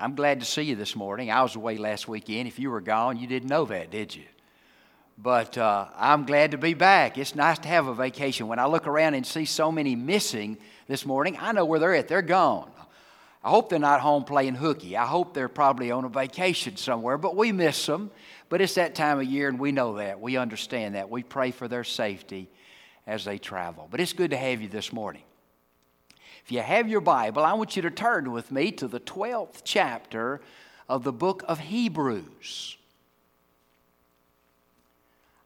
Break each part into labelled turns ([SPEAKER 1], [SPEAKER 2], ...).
[SPEAKER 1] I'm glad to see you this morning. I was away last weekend. If you were gone, you didn't know that, did you? But uh, I'm glad to be back. It's nice to have a vacation. When I look around and see so many missing this morning, I know where they're at. They're gone. I hope they're not home playing hooky. I hope they're probably on a vacation somewhere, but we miss them. But it's that time of year, and we know that. We understand that. We pray for their safety as they travel. But it's good to have you this morning. If you have your Bible, I want you to turn with me to the 12th chapter of the book of Hebrews.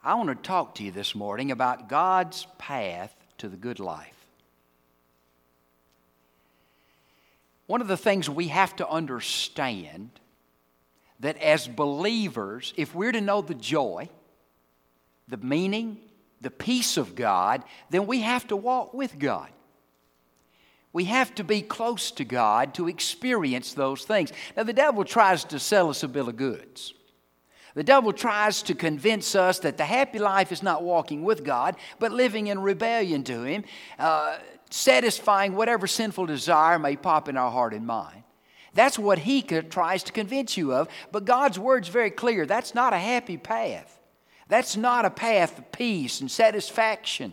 [SPEAKER 1] I want to talk to you this morning about God's path to the good life. One of the things we have to understand that as believers, if we're to know the joy, the meaning, the peace of God, then we have to walk with God. We have to be close to God to experience those things. Now, the devil tries to sell us a bill of goods. The devil tries to convince us that the happy life is not walking with God, but living in rebellion to Him, uh, satisfying whatever sinful desire may pop in our heart and mind. That's what he tries to convince you of. But God's word's very clear. That's not a happy path. That's not a path of peace and satisfaction.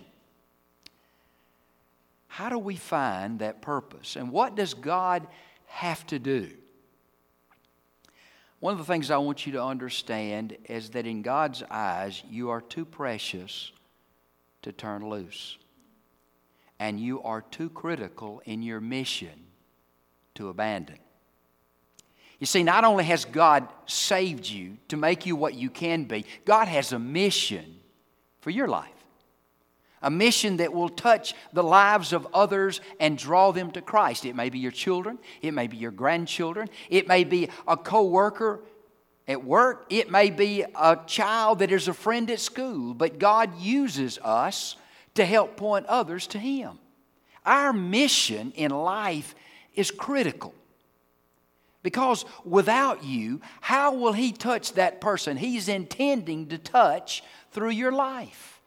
[SPEAKER 1] How do we find that purpose? And what does God have to do? One of the things I want you to understand is that in God's eyes, you are too precious to turn loose. And you are too critical in your mission to abandon. You see, not only has God saved you to make you what you can be, God has a mission for your life a mission that will touch the lives of others and draw them to Christ. It may be your children, it may be your grandchildren, it may be a co worker at work, it may be a child that is a friend at school, but God uses us to help point others to Him. Our mission in life is critical. Because without you, how will He touch that person He's intending to touch through your life?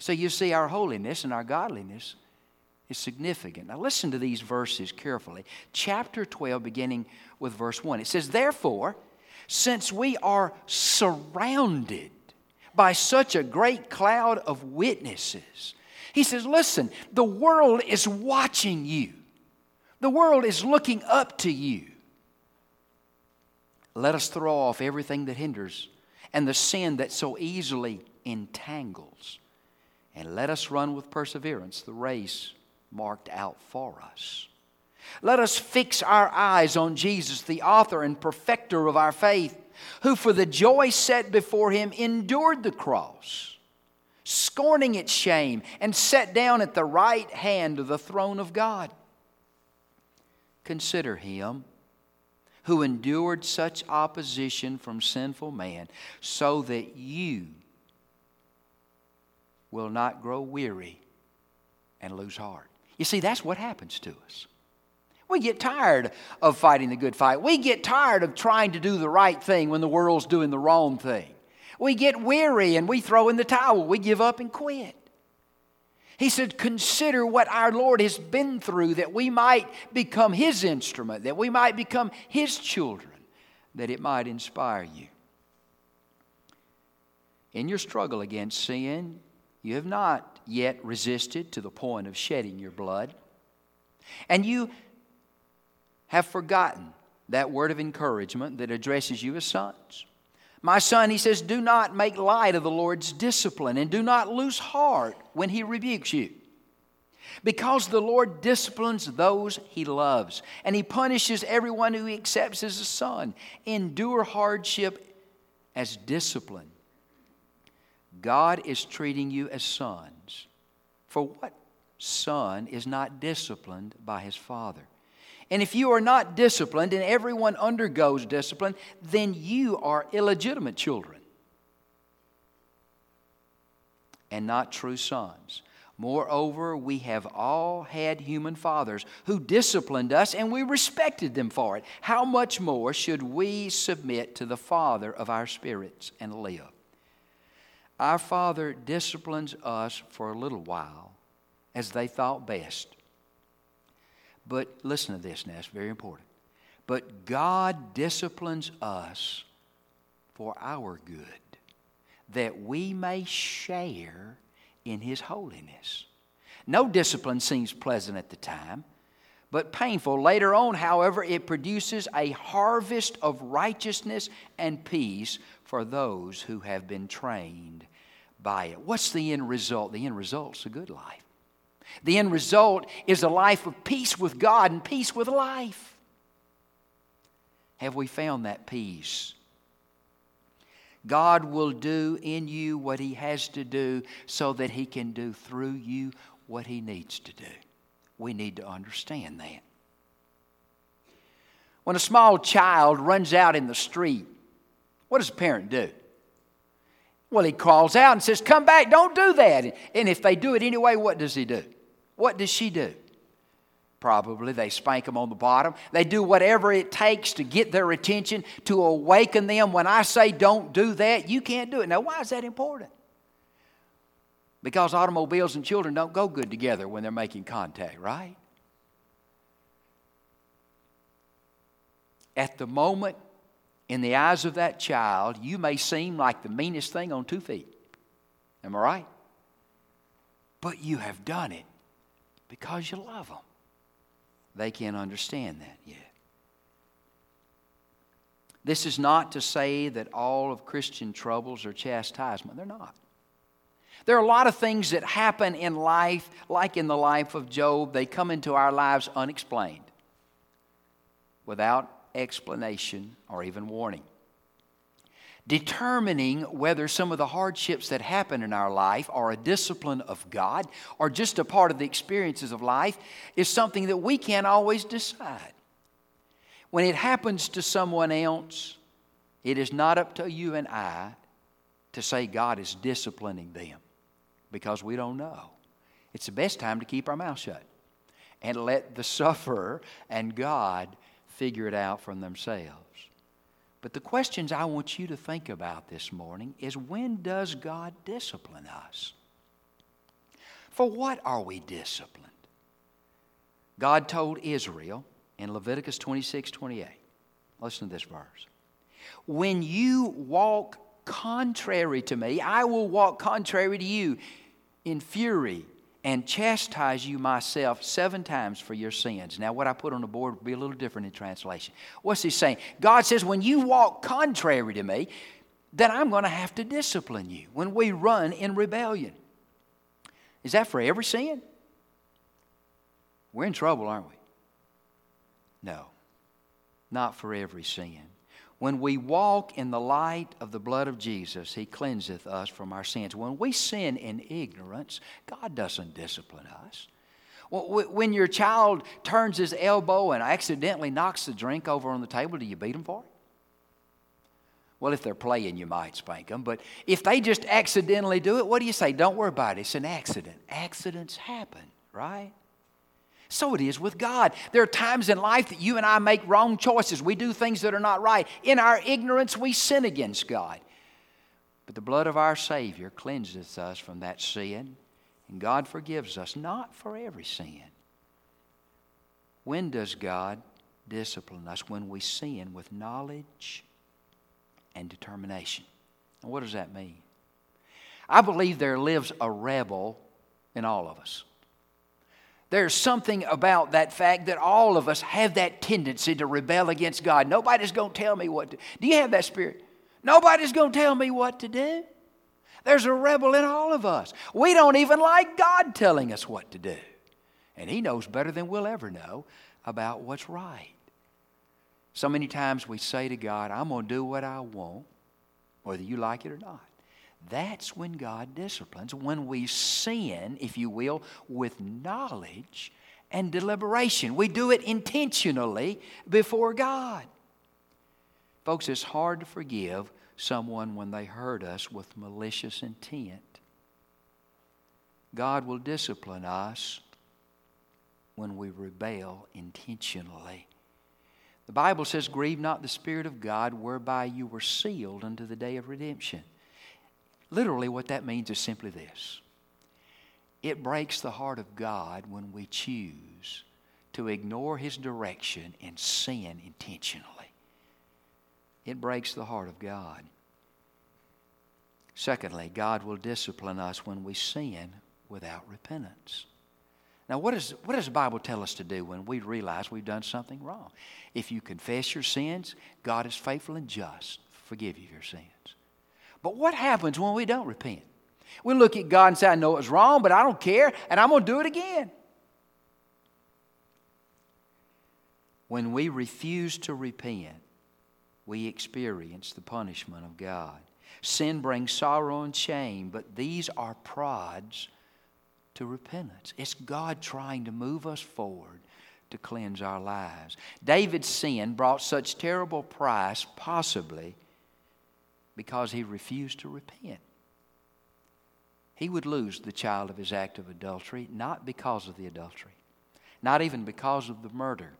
[SPEAKER 1] So you see, our holiness and our godliness is significant. Now, listen to these verses carefully. Chapter 12, beginning with verse 1. It says, Therefore, since we are surrounded by such a great cloud of witnesses, he says, Listen, the world is watching you, the world is looking up to you. Let us throw off everything that hinders and the sin that so easily entangles and let us run with perseverance the race marked out for us. Let us fix our eyes on Jesus, the author and perfecter of our faith, who for the joy set before him endured the cross, scorning its shame, and sat down at the right hand of the throne of God. Consider him who endured such opposition from sinful man, so that you will not grow weary and lose heart. You see, that's what happens to us. We get tired of fighting the good fight. We get tired of trying to do the right thing when the world's doing the wrong thing. We get weary and we throw in the towel. We give up and quit. He said, Consider what our Lord has been through that we might become His instrument, that we might become His children, that it might inspire you. In your struggle against sin, you have not yet resisted to the point of shedding your blood. And you have forgotten that word of encouragement that addresses you as sons. My son, he says, do not make light of the Lord's discipline and do not lose heart when he rebukes you. Because the Lord disciplines those he loves, and he punishes everyone who he accepts as a son. Endure hardship as discipline God is treating you as sons. For what son is not disciplined by his father? And if you are not disciplined, and everyone undergoes discipline, then you are illegitimate children and not true sons. Moreover, we have all had human fathers who disciplined us, and we respected them for it. How much more should we submit to the Father of our spirits and live? Our Father disciplines us for a little while as they thought best. But listen to this now, it's very important. but God disciplines us for our good, that we may share in His holiness. No discipline seems pleasant at the time, but painful. Later on, however, it produces a harvest of righteousness and peace for those who have been trained by it. What's the end result? The end result's a good life. The end result is a life of peace with God and peace with life. Have we found that peace? God will do in you what He has to do so that He can do through you what He needs to do. We need to understand that. When a small child runs out in the street, what does a parent do? Well, he calls out and says, Come back, don't do that. And if they do it anyway, what does he do? What does she do? Probably they spank them on the bottom. They do whatever it takes to get their attention, to awaken them. When I say don't do that, you can't do it. Now, why is that important? Because automobiles and children don't go good together when they're making contact, right? At the moment, in the eyes of that child, you may seem like the meanest thing on two feet. Am I right? But you have done it because you love them. They can't understand that yet. This is not to say that all of Christian troubles are chastisement. They're not. There are a lot of things that happen in life, like in the life of Job, they come into our lives unexplained, without explanation or even warning. Determining whether some of the hardships that happen in our life are a discipline of God or just a part of the experiences of life is something that we can't always decide. When it happens to someone else, it is not up to you and I to say God is disciplining them because we don't know. It's the best time to keep our mouth shut and let the sufferer and God figure it out from themselves. But the questions I want you to think about this morning is when does God discipline us? For what are we disciplined? God told Israel in Leviticus 26 28. Listen to this verse. When you walk contrary to me, I will walk contrary to you in fury and chastise you myself seven times for your sins. Now, what I put on the board will be a little different in translation. What's he saying? God says, when you walk contrary to me, then I'm going to have to discipline you when we run in rebellion. Is that for every sin? We're in trouble, aren't we? No, not for every sin. When we walk in the light of the blood of Jesus, He cleanseth us from our sins. When we sin in ignorance, God doesn't discipline us. When your child turns his elbow and accidentally knocks the drink over on the table, do you beat him for it? Well, if they're playing, you might spank them. But if they just accidentally do it, what do you say? Don't worry about it. It's an accident. Accidents happen, right? So it is with God. There are times in life that you and I make wrong choices. We do things that are not right. In our ignorance, we sin against God. But the blood of our Savior cleanseth us from that sin, and God forgives us, not for every sin. When does God discipline us? When we sin with knowledge and determination. And what does that mean? I believe there lives a rebel in all of us. There's something about that fact that all of us have that tendency to rebel against God. Nobody's going to tell me what to do. you have that spirit? Nobody's going to tell me what to do. There's a rebel in all of us. We don't even like God telling us what to do. And He knows better than we'll ever know about what's right. So many times we say to God, I'm going to do what I want, whether you like it or not. That's when God disciplines, when we sin, if you will, with knowledge and deliberation. We do it intentionally before God. Folks, it's hard to forgive someone when they hurt us with malicious intent. God will discipline us when we rebel intentionally. The Bible says, Grieve not the Spirit of God, whereby you were sealed unto the day of redemption. Literally, what that means is simply this it breaks the heart of God when we choose to ignore His direction and sin intentionally. It breaks the heart of God. Secondly, God will discipline us when we sin without repentance. Now, what, is, what does the Bible tell us to do when we realize we've done something wrong? If you confess your sins, God is faithful and just forgive you your sins. But what happens when we don't repent? We look at God and say, I know it was wrong, but I don't care, and I'm going to do it again. When we refuse to repent, we experience the punishment of God. Sin brings sorrow and shame, but these are prods to repentance. It's God trying to move us forward to cleanse our lives. David's sin brought such terrible price, possibly because he refused to repent. He would lose the child of his act of adultery, not because of the adultery, not even because of the murder,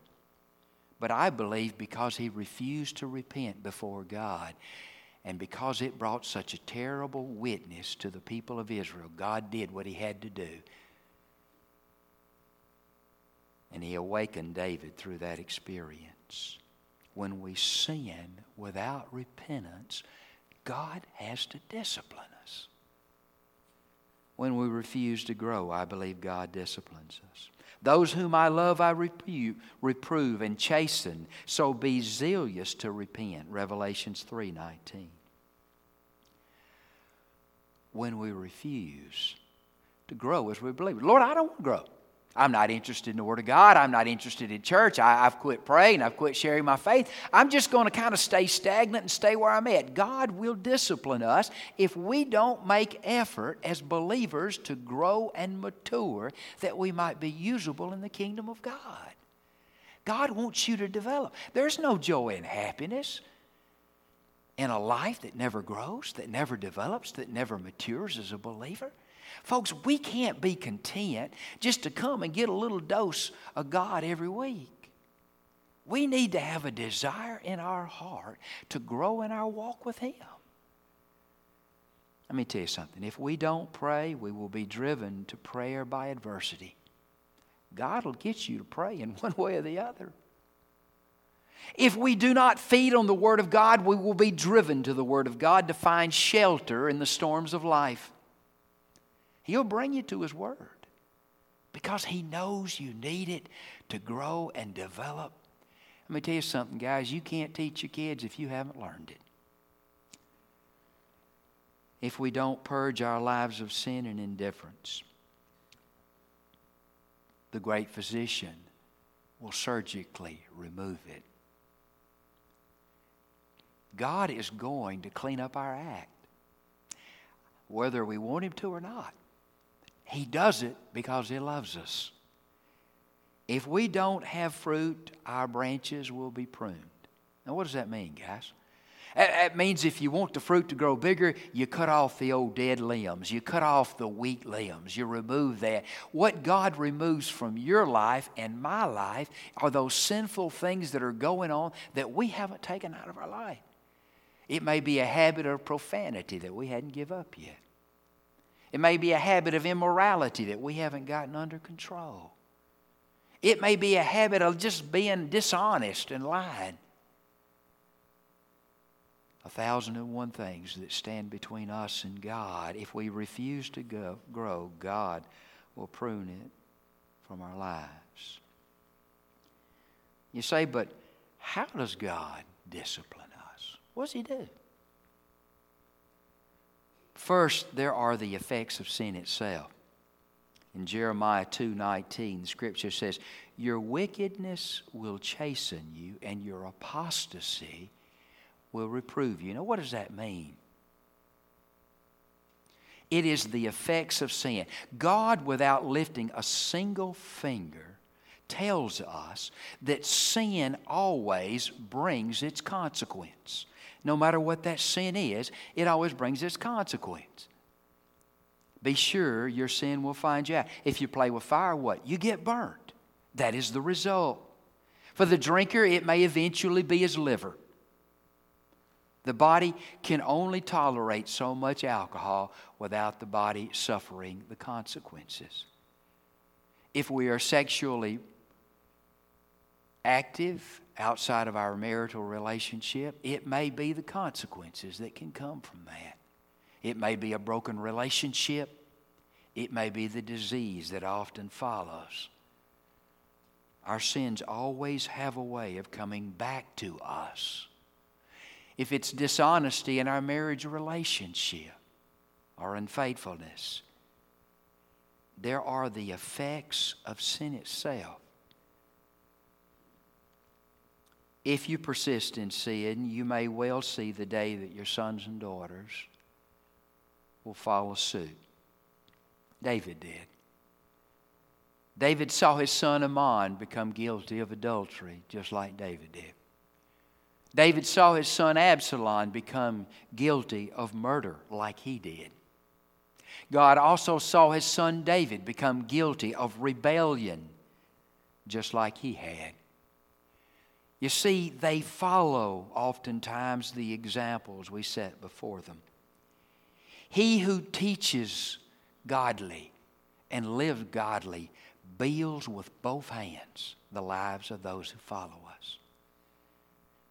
[SPEAKER 1] but I believe because he refused to repent before God. And because it brought such a terrible witness to the people of Israel, God did what he had to do. And he awakened David through that experience. When we sin without repentance, God has to discipline us. When we refuse to grow, I believe God disciplines us. Those whom I love, I reprove, and chasten. So be zealous to repent. Revelations 3:19. When we refuse to grow as we believe, Lord, I don't want to grow. I'm not interested in the Word of God. I'm not interested in church. I, have quit praying. I've quit sharing my faith. I'm just going to kind of stay stagnant and stay where I'm at. God will discipline us if we don't make effort as believers to grow and mature that we might be usable in the kingdom of God. God wants you to develop. There's no joy and happiness in a life that never grows, that never develops, that never matures as a believer. Folks, we can't be content just to come and get a little dose of God every week. We need to have a desire in our heart to grow in our walk with Him. Let me tell you something. If we don't pray, we will be driven to prayer by adversity. God will get you to pray in one way or the other. If we do not feed on the Word of God, we will be driven to the Word of God to find shelter in the storms of life. He'll bring you to His Word because He knows you need it to grow and develop. Let me tell you something, guys. You can't teach your kids if you haven't learned it. If we don't purge our lives of sin and indifference, the great physician will surgically remove it. God is going to clean up our act, whether we want Him to or not. He does it because He loves us. If we don't have fruit, our branches will be pruned. Now, what does that mean, guys? That means if you want the fruit to grow bigger, you cut off the old dead limbs. You cut off the weak limbs. You remove that. What God removes from your life and my life are those sinful things that are going on that we haven't taken out of our life. It may be a habit of profanity that we hadn't give up yet. It may be a habit of immorality that we haven't gotten under control. It may be a habit of just being dishonest and lying. A thousand and one things that stand between us and God. If we refuse to go, grow, God will prune it from our lives. You say, but how does God discipline us? What does He do? First, there are the effects of sin itself. In Jeremiah 2:19, the scripture says, "Your wickedness will chasten you, and your apostasy will reprove you." Now, what does that mean? It is the effects of sin. God, without lifting a single finger, tells us that sin always brings its consequence no matter what that sin is, it always brings its consequence. Be sure your sin will find you out. If you play with fire, what? You get burnt. That is the result. For the drinker, it may eventually be his liver. The body can only tolerate so much alcohol without the body suffering the consequences. If we are sexually active outside of our marital relationship, it may be the consequences that can come from that. It may be a broken relationship. It may be the disease that often follows. Our sins always have a way of coming back to us. If it's dishonesty in our marriage relationship or unfaithfulness, there are the effects of sin itself. If you persist in sin, you may well see the day that your sons and daughters will follow suit. David did. David saw his son Amnon become guilty of adultery, just like David did. David saw his son Absalom become guilty of murder, like he did. God also saw his son David become guilty of rebellion, just like he had. You see, they follow oftentimes the examples we set before them. He who teaches godly and lives godly builds with both hands the lives of those who follow us.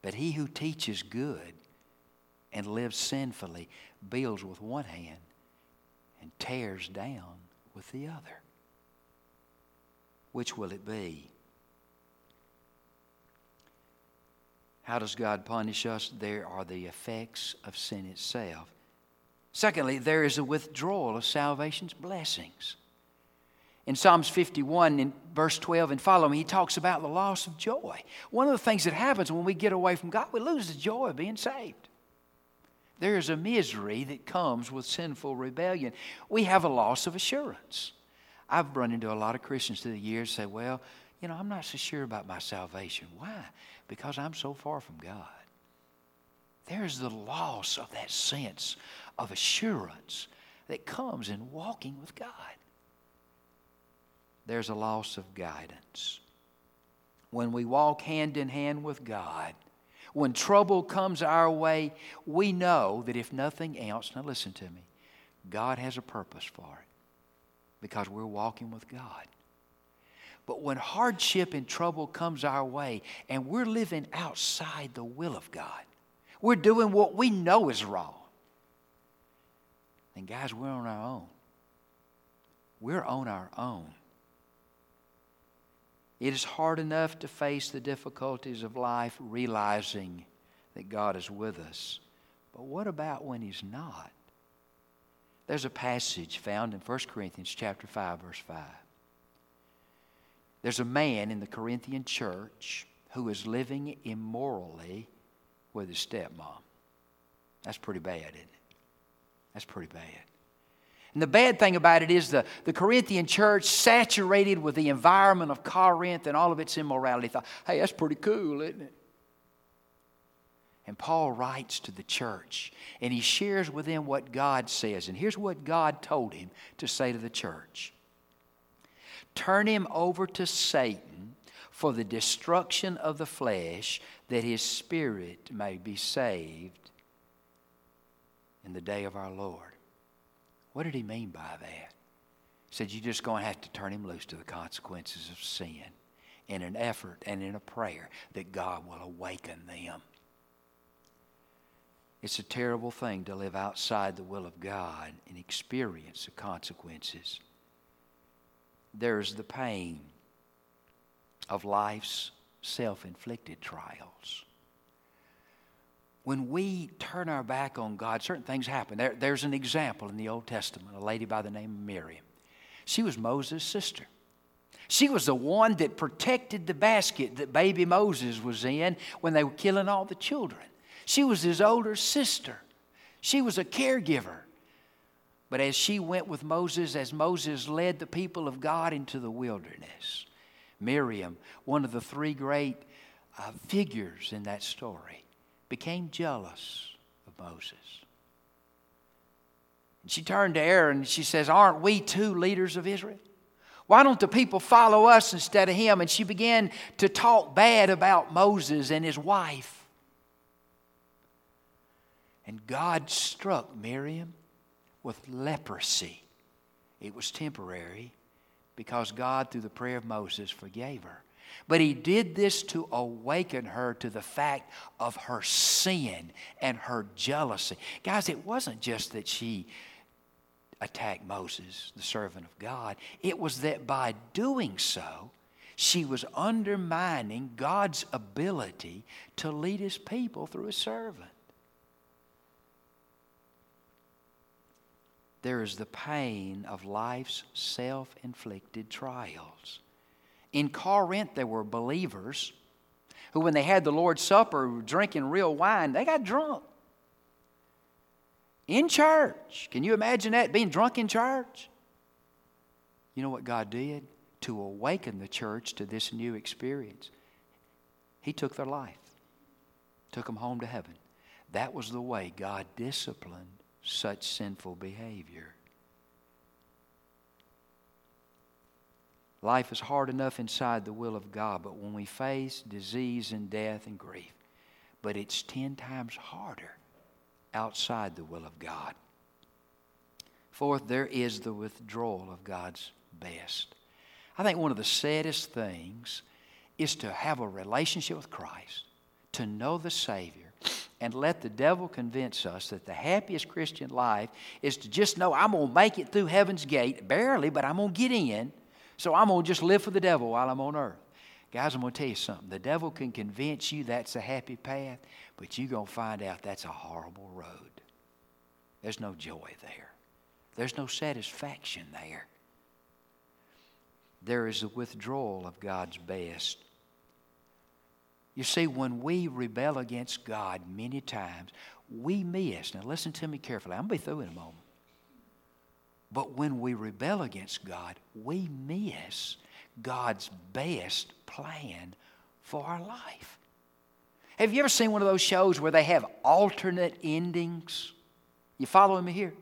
[SPEAKER 1] But he who teaches good and lives sinfully builds with one hand and tears down with the other. Which will it be? How does God punish us? There are the effects of sin itself. Secondly, there is a withdrawal of salvation's blessings. In Psalms 51, in verse 12 and following, he talks about the loss of joy. One of the things that happens when we get away from God, we lose the joy of being saved. There is a misery that comes with sinful rebellion. We have a loss of assurance. I've run into a lot of Christians through the years say, Well, you know, I'm not so sure about my salvation. Why? Because I'm so far from God. There's the loss of that sense of assurance that comes in walking with God. There's a loss of guidance. When we walk hand in hand with God, when trouble comes our way, we know that if nothing else, now listen to me, God has a purpose for it because we're walking with God. But when hardship and trouble comes our way and we're living outside the will of God, we're doing what we know is wrong, then guys, we're on our own. We're on our own. It is hard enough to face the difficulties of life realizing that God is with us. But what about when He's not? There's a passage found in 1 Corinthians chapter 5 verse 5. There's a man in the Corinthian church who is living immorally with his stepmom. That's pretty bad, isn't it? That's pretty bad. And the bad thing about it is the, the Corinthian church, saturated with the environment of Corinth and all of its immorality, thought, hey, that's pretty cool, isn't it? And Paul writes to the church and he shares with them what God says. And here's what God told him to say to the church Turn him over to Satan for the destruction of the flesh, that his spirit may be saved in the day of our Lord. What did he mean by that? He said, You're just going to have to turn him loose to the consequences of sin in an effort and in a prayer that God will awaken them. It's a terrible thing to live outside the will of God and experience the consequences. There's the pain of life's self inflicted trials when we turn our back on God, certain things happen. There, there's an example in the Old Testament, a lady by the name of Miriam. She was Moses' sister. She was the one that protected the basket that baby Moses was in when they were killing all the children. She was his older sister. She was a caregiver. But as she went with Moses, as Moses led the people of God into the wilderness, Miriam, one of the three great uh, figures in that story, became jealous of Moses. And she turned to Aaron and she says, Aren't we two leaders of Israel? Why don't the people follow us instead of him? And she began to talk bad about Moses and his wife. And God struck Miriam with leprosy. It was temporary because God, through the prayer of Moses, forgave her. But he did this to awaken her to the fact of her sin and her jealousy. Guys, it wasn't just that she attacked Moses, the servant of God, it was that by doing so, she was undermining God's ability to lead his people through a servant. There is the pain of life's self inflicted trials. In Corinth, there were believers who, when they had the Lord's Supper, drinking real wine, they got drunk. In church. Can you imagine that? Being drunk in church? You know what God did? To awaken the church to this new experience, He took their life, took them home to heaven. That was the way God disciplined such sinful behavior. Life is hard enough inside the will of God, but when we face disease and death and grief, but it's 10 times harder outside the will of God. Fourth, there is the withdrawal of God's best. I think one of the saddest things is to have a relationship with Christ, to know the Savior, and let the devil convince us that the happiest Christian life is to just know I'm going to make it through heaven's gate, barely, but I'm going to get in. So I'm going to just live for the devil while I'm on earth. Guys, I'm going to tell you something. The devil can convince you that's a happy path, but you're going to find out that's a horrible road. There's no joy there, there's no satisfaction there. There is a withdrawal of God's best. You see, when we rebel against God many times, we miss. Now, listen to me carefully. I'm going to be through in a moment. But when we rebel against God, we miss God's best plan for our life. Have you ever seen one of those shows where they have alternate endings? You following me here?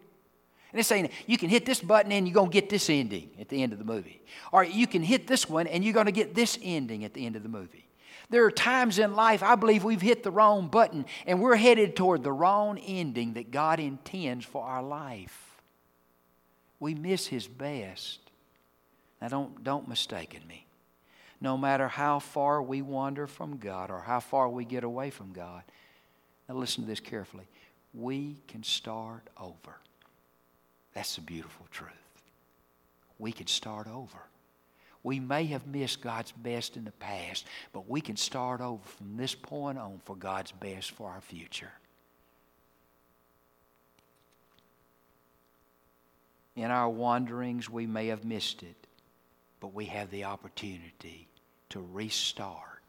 [SPEAKER 1] And it's saying you can hit this button and you're going to get this ending at the end of the movie. Or you can hit this one and you're going to get this ending at the end of the movie. There are times in life I believe we've hit the wrong button and we're headed toward the wrong ending that God intends for our life we miss his best. Now, don't, don't mistake me. No matter how far we wander from God or how far we get away from God, now listen to this carefully. We can start over. That's the beautiful truth. We can start over. We may have missed God's best in the past, but we can start over from this point on for God's best for our future. In our wanderings, we may have missed it, but we have the opportunity to restart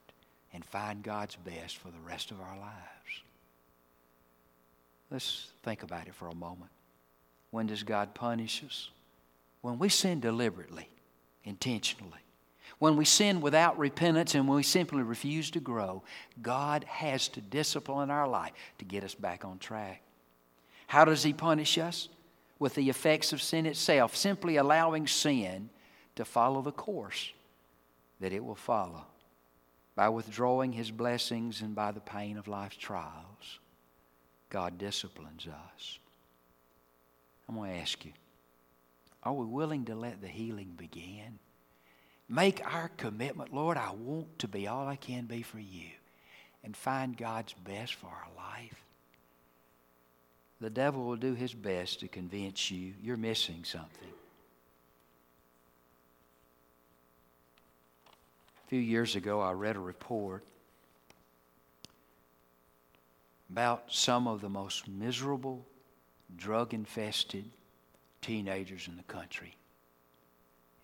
[SPEAKER 1] and find God's best for the rest of our lives. Let's think about it for a moment. When does God punish us? When we sin deliberately, intentionally. When we sin without repentance and when we simply refuse to grow, God has to discipline our life to get us back on track. How does He punish us? with the effects of sin itself, simply allowing sin to follow the course that it will follow by withdrawing his blessings and by the pain of life's trials. God disciplines us. I'm going to ask you are we willing to let the healing begin? Make our commitment, Lord, I want to be all I can be for you and find God's best for our life the devil will do his best to convince you you're missing something. A few years ago, I read a report about some of the most miserable, drug infested teenagers in the country.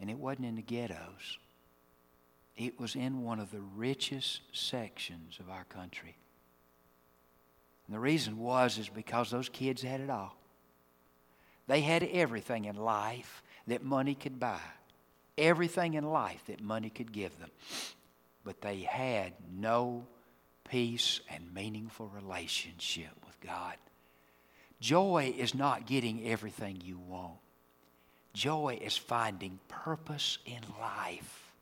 [SPEAKER 1] And it wasn't in the ghettos, it was in one of the richest sections of our country. And the reason was is because those kids had it all. They had everything in life that money could buy. Everything in life that money could give them. But they had no peace and meaningful relationship with God. Joy is not getting everything you want. Joy is finding purpose in life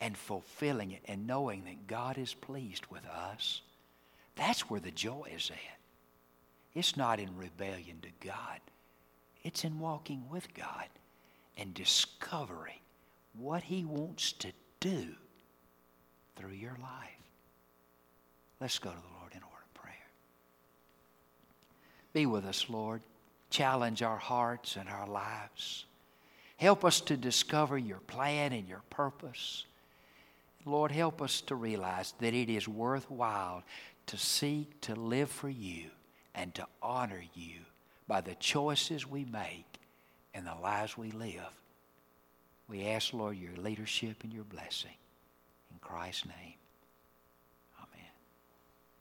[SPEAKER 1] and fulfilling it and knowing that God is pleased with us that's where the joy is at. It's not in rebellion to God, it's in walking with God and discovering what He wants to do through your life. Let's go to the Lord in prayer. Be with us, Lord. Challenge our hearts and our lives. Help us to discover your plan and your purpose. Lord, help us to realize that it is worthwhile to seek to live for you and to honor you by the choices we make and the lives we live. We ask, Lord, your leadership and your blessing. In Christ's name.